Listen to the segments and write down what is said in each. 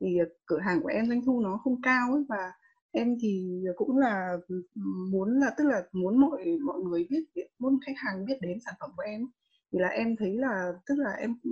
thì ờ, cửa hàng của em doanh thu nó không cao ấy và em thì ờ, cũng là ừ, muốn là tức là muốn mọi mọi người biết muốn khách hàng biết đến sản phẩm của em thì là em thấy là tức là em ừ,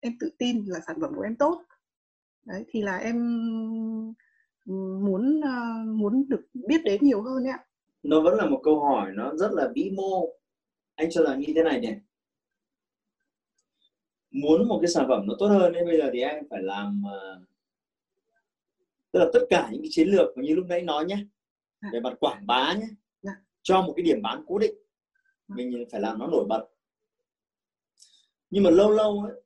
em tự tin là sản phẩm của em tốt. Đấy thì là em ừ, muốn ờ, muốn được biết đến nhiều hơn ạ. Nó vẫn là một câu hỏi nó rất là vĩ mô. Anh cho là như thế này nhỉ muốn một cái sản phẩm nó tốt hơn nên bây giờ thì em phải làm uh, tức là tất cả những cái chiến lược như lúc nãy nói nhé dạ. về mặt quảng bá nhé dạ. cho một cái điểm bán cố định dạ. mình phải làm nó nổi bật nhưng mà lâu lâu ấy,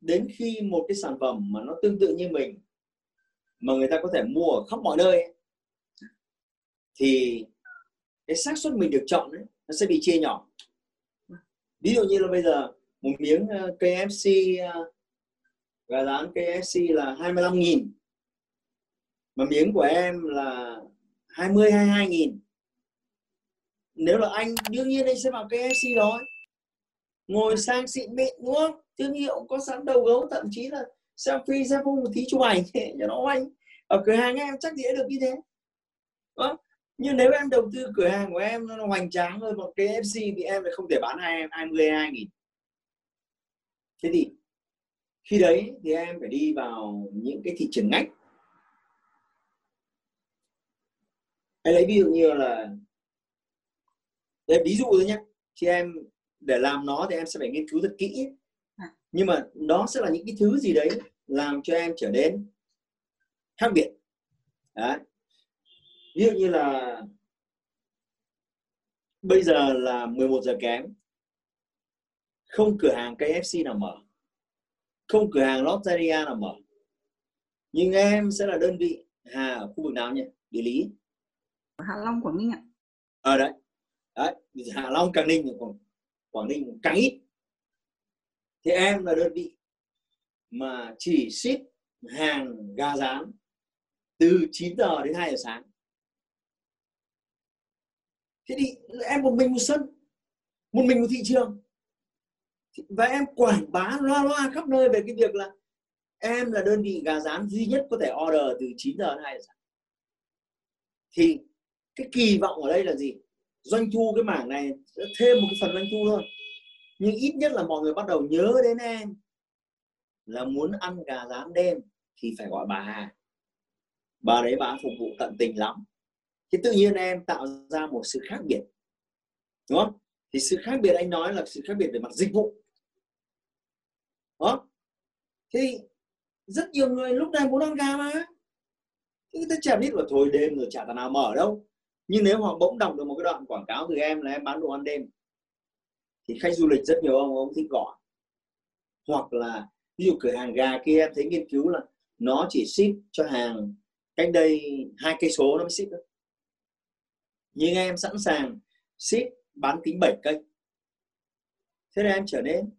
đến khi một cái sản phẩm mà nó tương tự như mình mà người ta có thể mua ở khắp mọi nơi ấy, thì cái xác suất mình được chọn ấy, nó sẽ bị chia nhỏ ví dụ như là bây giờ một miếng ờ, KFC ờ, gà rán KFC là 25 nghìn mà miếng của em là 20 22 nghìn. Nếu là anh, đương nhiên anh sẽ vào KFC rồi. Ngồi sang xịn mịn, đúng không? Thương hiệu có sẵn đầu gấu, thậm chí là selfie xem phông một tí chụp ảnh cho nó anh ở cửa hàng em chắc gì được như thế. Đó. nhưng nếu em đầu tư cửa hàng của em nó hoành tráng hơn một KFC thì em lại không thể bán hai em 22 nghìn. Thế thì khi đấy thì em phải đi vào những cái thị trường ngách. Hay lấy ví dụ như là để ví dụ thôi nhé thì em để làm nó thì em sẽ phải nghiên cứu rất kỹ. À. nhưng mà đó sẽ là những cái thứ gì đấy làm cho em trở nên khác biệt. Đấy. ví dụ như là bây giờ là 11 giờ kém. Không cửa hàng KFC nào mở. Không cửa hàng Lotteria nào mở. Nhưng em sẽ là đơn vị Hà ở khu vực nào nhỉ? Địa lý Hạ Long Quảng Ninh ạ. Ở à, đấy đấy Hạ Long Quảng Ninh còn Quảng Ninh càng ít. Thì em là đơn vị mà chỉ ship hàng gà rán từ 9 giờ đến 2 giờ sáng. Thế thì em một mình một sân một mình một thị trường. Và em quảng bá loa loa khắp nơi về cái việc là em là đơn vị gà rán duy nhất có thể order từ 9 giờ đến 2 giờ sáng. Thì cái kỳ vọng ở đây là gì? Doanh thu cái mảng này sẽ thêm một cái phần doanh thu thôi. Nhưng ít nhất là mọi người bắt đầu nhớ đến em. Là muốn ăn gà rán đêm thì phải gọi bà Hà bà đấy bà phục vụ tận tình lắm. Thì tự nhiên em tạo ra một sự khác biệt. Đúng không? Thì sự khác biệt anh nói là sự khác biệt về mặt dịch vụ. Đó thì rất nhiều người lúc này muốn ăn gà mà. Thì người ta chả biết là thôi đêm rồi chả thằng nào mở đâu nhưng nếu họ bỗng đọc được một cái đoạn quảng cáo từ em là em bán đồ ăn đêm, thì khách du lịch rất nhiều ông ông thích gọi. Hoặc là, ví dụ cửa hàng gà kia, em thấy nghiên cứu là nó chỉ ship cho hàng cách đây hai cây số nó mới ship được nhưng em sẵn sàng ship bán kính 7 cây. Thế nên em trở nên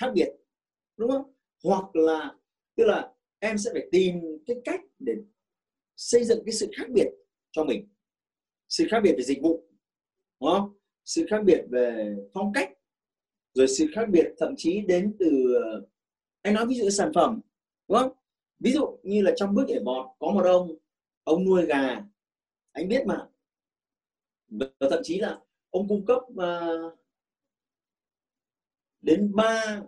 khác biệt, đúng không? Hoặc là, tức là em sẽ phải tìm cái cách để xây dựng cái sự khác biệt cho mình sự khác biệt về dịch vụ đúng không? Sự khác biệt về phong cách rồi sự khác biệt thậm chí đến từ anh nói ví dụ sản phẩm đúng không? Ví dụ như là trong bước nhảy bọt có một ông ông nuôi gà anh biết mà. Và thậm chí là ông cung cấp uh, đến ba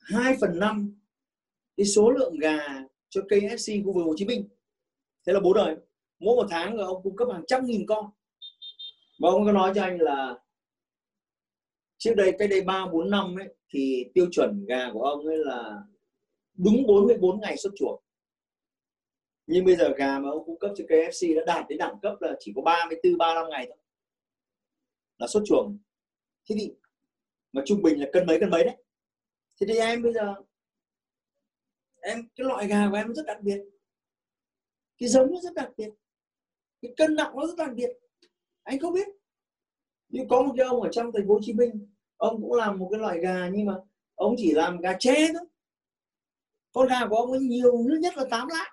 hai phần năm cái số lượng gà cho KFC khu vực Hồ Chí Minh. Thế là bố đời mỗi một tháng là ông cung cấp hàng trăm nghìn con. Và ông có nói cho anh là trước đây cái đây ba, bốn năm ấy, thì tiêu chuẩn gà của ông ấy là đúng 44 ngày xuất chuồng. Nhưng bây giờ gà mà ông cung cấp cho KFC đã đạt đến đẳng cấp là chỉ có 34 35 ngày thôi là xuất chuồng. Thế thì mà trung bình là cân mấy cân mấy đấy? Thế thì em bây giờ, em, cái loại gà của em rất đặc biệt. Cái giống nó rất đặc biệt cái cân nặng nó rất đặc biệt anh không biết. Như có một cái ông ở trong thành phố hồ chí minh, ông cũng làm một cái loại gà nhưng mà ông chỉ làm gà tre thôi. Con gà của ông ấy nhiều nhất là 8 lạng.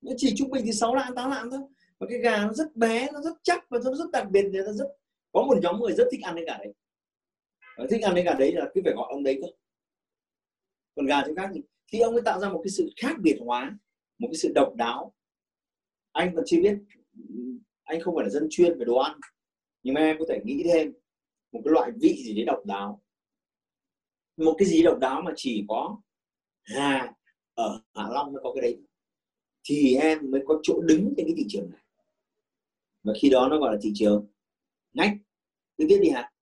Nó chỉ trung bình thì 6 lạng 8 lạng thôi. Và cái gà nó rất bé, nó rất chắc và nó rất đặc biệt nó rất, có một nhóm người rất thích ăn cái gà đấy. Thích ăn cái gà đấy là cứ phải gọi ông đấy cơ còn gà chỗ khác thì khi ông ấy tạo ra một cái sự khác biệt hóa, một cái sự độc đáo anh còn chưa biết anh không phải là dân chuyên về đồ ăn nhưng mà em có thể nghĩ thêm một cái loại vị gì đấy độc đáo. Một cái gì độc đáo mà chỉ có hà ở hạ long mới có cái đấy. Thì em mới có chỗ đứng trên cái thị trường này. Và khi đó nó gọi là thị trường ngách. Cứ tiếp đi hả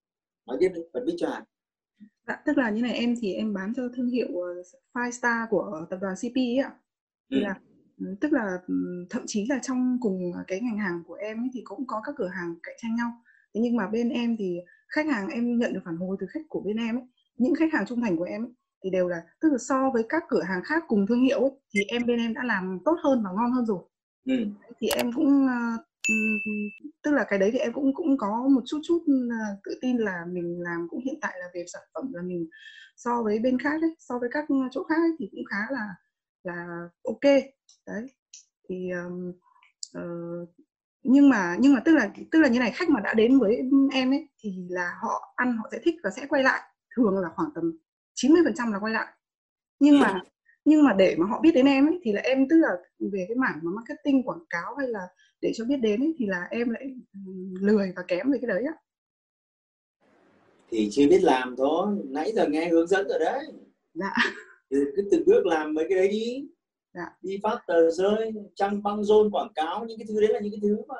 nói tiếp đi bật biết cho hả Dạ, tức là như này em thì em bán cho thương hiệu ờ, Five Star của tập đoàn CP ấy ạ. Thì ừ. là tức là thậm chí là trong cùng cái ngành hàng của em ấy thì cũng có các cửa hàng cạnh tranh nhau. Thế nhưng mà bên em thì khách hàng em nhận được phản hồi từ khách của bên em ấy, những khách hàng trung thành của em ấy, thì đều là tức là so với các cửa hàng khác cùng thương hiệu ấy, thì em bên em đã làm tốt hơn và ngon hơn rồi. ừ. Thì em cũng ờ, tức là cái đấy thì em cũng cũng có một chút chút tự tin là mình làm cũng hiện tại là về sản phẩm là mình so với bên khác ấy, so với các chỗ khác ấy, thì cũng khá là là ok. Đấy thì um, uh, nhưng mà nhưng mà tức là tức là như này khách mà đã đến với em ấy thì là họ ăn họ sẽ thích và sẽ quay lại. Thường là khoảng tầm 90% là quay lại. Nhưng mà nhưng mà để mà họ biết đến em ấy thì là em tức là về cái mảng mà marketing quảng cáo hay là để cho biết đến ấy, thì là em lại lười và kém về cái đấy á. Thì chưa biết làm thôi. Nãy giờ nghe hướng dẫn rồi đấy. Dạ thì cứ từng bước làm mấy cái đấy đi. Dạ. đi phát tờ rơi trăng băng rôn quảng cáo những cái thứ đấy là những cái thứ mà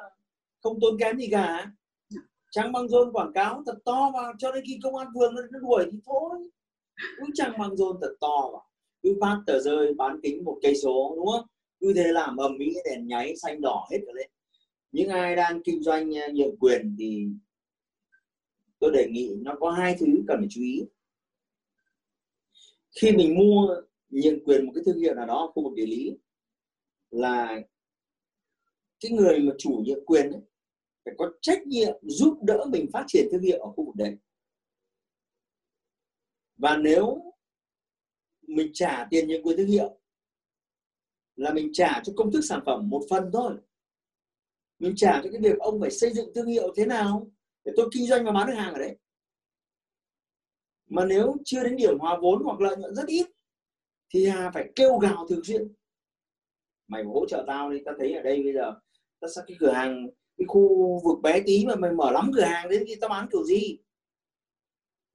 không tốn kém gì cả. Dạ. trăng băng rôn quảng cáo thật to vào cho đến khi công an phường nó, nó đuổi thì thôi. Cứ trăng băng rôn thật to vào cứ phát tờ rơi bán kính một cây số đúng không? Cứ thế làm ầm mỹ đèn nháy xanh đỏ hết cả lên. Những ai đang kinh doanh à, nhượng quyền thì tôi đề nghị nó có hai thứ cần phải chú ý khi mình mua nhượng quyền một cái thương hiệu nào đó khu vực địa lý là cái người mà chủ nhượng quyền ấy, phải có trách nhiệm giúp đỡ mình phát triển thương hiệu ở khu vực đấy. Và nếu mình trả tiền nhượng quyền thương hiệu là mình trả cho công thức sản phẩm một phần thôi. Mình trả cho cái việc ông phải xây dựng thương hiệu thế nào để tôi kinh doanh và bán được hàng ở đấy mà nếu chưa đến điểm hòa vốn hoặc lợi nhuận rất ít, thì Hà phải kêu gào thường xuyên. Mày hỗ trợ tao đi, tao thấy ở đây bây giờ, tao sao cái cửa hàng, cái khu vực bé tí mà mày mở lắm cửa hàng đến khi tao bán kiểu gì?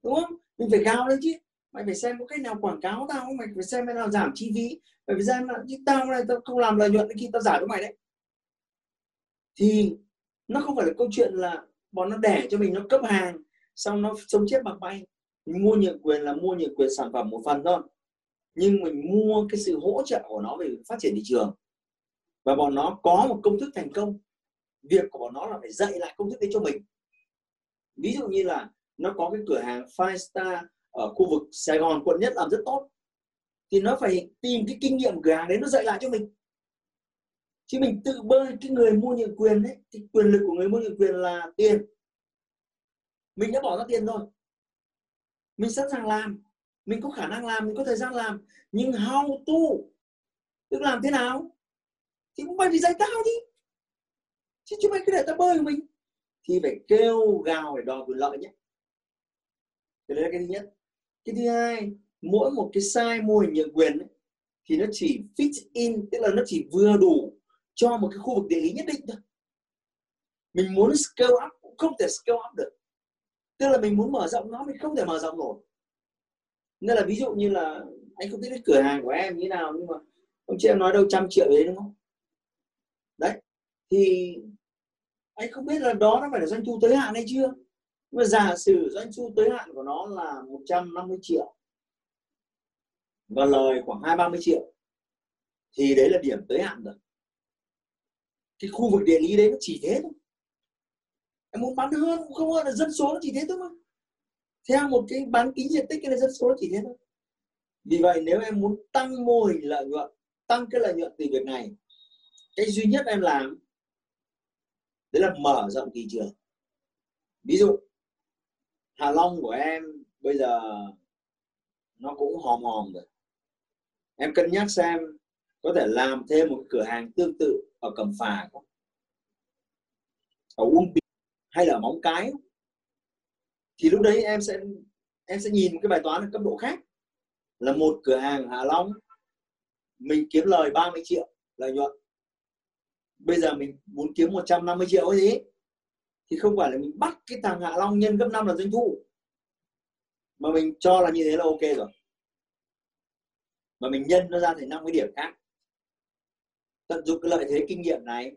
Đúng không? Mình phải gào lên chứ. Mày phải xem có cách nào quảng cáo tao không? Mày phải xem cái nào giảm chi phí. Mày phải xem là chứ tao này tao không làm lợi nhuận khi tao giả cho mày đấy. Thì nó không phải là câu chuyện là bọn nó đẻ cho mình, nó cấp hàng, xong nó sống chết bằng bay mua nhượng quyền là mua nhượng quyền sản phẩm một phần thôi. Nhưng mình mua cái sự hỗ trợ của nó về phát triển thị trường. Và bọn nó có một công thức thành công. Việc của bọn nó là phải dạy lại công thức đấy cho mình. Ví dụ như là nó có cái cửa hàng five star ở khu vực Sài Gòn, quận nhất làm rất tốt. Thì nó phải tìm cái kinh nghiệm cửa hàng đấy nó dạy lại cho mình. Chứ mình tự bơi cái người mua nhượng quyền đấy cái quyền lực của người mua nhượng quyền là tiền. Mình đã bỏ ra tiền rồi mình sẵn sàng làm. Mình có khả năng làm mình có thời gian làm. Nhưng how to? Tức làm thế nào? Thì mày phải dạy tao đi. Chứ chứ mày cứ để tao bơi của mình. Thì phải kêu gào để đòi quyền lợi nhé. Cái đấy là cái thứ nhất. Cái thứ hai mỗi một cái size mô hình nhượng quyền ấy, thì nó chỉ fit in tức là nó chỉ vừa đủ cho một cái khu vực địa lý nhất định thôi. Mình muốn scale up cũng không thể scale up được tức là mình muốn mở rộng nó, mình không thể mở rộng nổi. Nên là ví dụ như là anh không biết cái cửa hàng của em như thế nào, nhưng mà ông chị em nói đâu trăm triệu đấy, đúng không? Đấy, thì anh không biết là đó nó phải là doanh thu tới hạn hay chưa? Nhưng mà giả sử doanh thu tới hạn của nó là 150 triệu và lời khoảng hai ba mươi triệu, thì đấy là điểm tới hạn rồi. Cái khu vực địa lý đấy nó chỉ thế thôi em muốn bán hơn, cũng không hơn là dân số nó chỉ thế thôi mà. Theo à, một cái bán kính diện tích cái là dân số nó chỉ thế thôi. Vì vậy nếu em muốn tăng mô hình lợi nhuận, tăng cái lợi nhuận từ việc này, cái duy nhất em làm, đấy là mở rộng thị trường. Ví dụ hà Long của em bây giờ nó cũng hòm hòm rồi. Em cân nhắc xem, có thể làm thêm một cửa hàng tương tự ở Cẩm Phả không? Ở Uông Bí hay là ở Móng Cái, thì lúc đấy em sẽ em sẽ nhìn cái bài toán ở cấp độ khác. Là một cửa hàng Hạ Long, mình kiếm lời 30 triệu lợi nhuận. Bây giờ mình muốn kiếm 150 triệu gì? Thì không phải là mình bắt cái thằng Hạ Long nhân gấp 5 là doanh thu. Mà mình cho là như thế là ok rồi. Mà mình nhân nó ra thành năm cái điểm khác. Tận dụng cái lợi thế kinh nghiệm này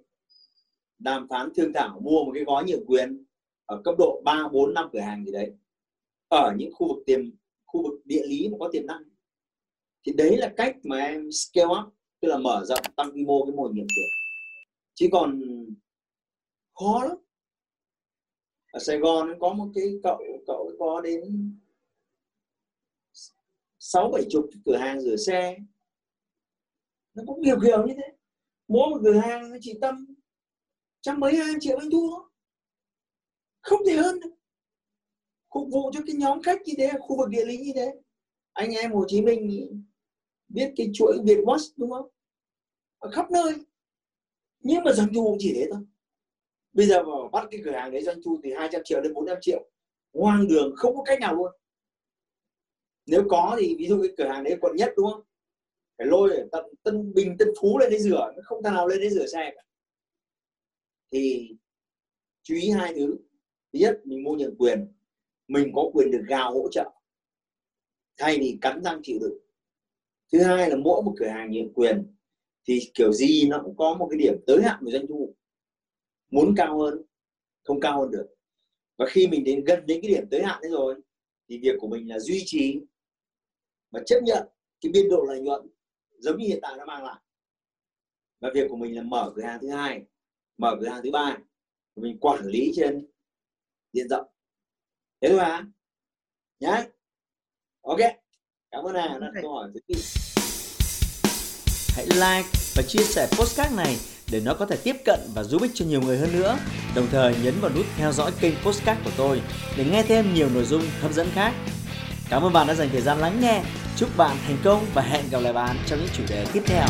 đàm phán thương thảo mua một cái gói nhượng quyền ở cấp độ 3, 4, 5 cửa hàng gì đấy ở những khu vực tiềm khu vực địa lý mà có tiềm năng. Thì đấy là cách mà em scale up tức là mở rộng tăng quy mô cái mô hình nhượng quyền chứ còn khó lắm. Ở Sài Gòn có một cái cậu cậu có đến sáu bảy chục cửa hàng rửa xe. Nó cũng nhiều kiểu như thế. Mỗi một cửa hàng nó chỉ tầm trăm mấy hai triệu anh thua không thể hơn được. Phục vụ cho cái nhóm khách như thế, khu vực địa lý như thế. Anh em Hồ Chí Minh biết cái chuỗi Việt Watch đúng không? Ở khắp nơi. Nhưng mà doanh thu cũng chỉ thế thôi. Bây giờ mà bắt cái cửa hàng đấy doanh thu từ 200 triệu đến 400 triệu, hoang đường, không có cách nào luôn. Nếu có thì ví dụ cái cửa hàng đấy quận nhất đúng không? Phải lôi ở tận tân bình tân phú lên đấy rửa nó không thằng nào lên đấy rửa xe cả thì chú ý hai thứ. Thứ nhất, mình mua nhượng quyền. Mình có quyền được gào hỗ trợ, thay vì cắn răng chịu đựng. Thứ hai là mỗi một cửa hàng nhượng quyền, thì kiểu gì nó cũng có một cái điểm tới hạn của doanh thu. Muốn cao hơn, không cao hơn được. Và khi mình đến gần đến cái điểm tới hạn đấy rồi, thì việc của mình là duy trì và chấp nhận cái biên độ lợi nhuận giống như hiện tại nó mang lại. Và việc của mình là mở cửa hàng thứ hai mở cửa hàng thứ ba mình quản lý trên diện rộng thế thôi à nhá ok cảm ơn à đặt câu hỏi thứ tư hãy like và chia sẻ postcard này để nó có thể tiếp cận và giúp ích cho nhiều người hơn nữa. Đồng thời nhấn vào nút theo dõi kênh postcard của tôi để nghe thêm nhiều nội dung hấp dẫn khác. Cảm ơn bạn đã dành thời gian lắng nghe. Chúc bạn thành công và hẹn gặp lại bạn trong những chủ đề tiếp theo.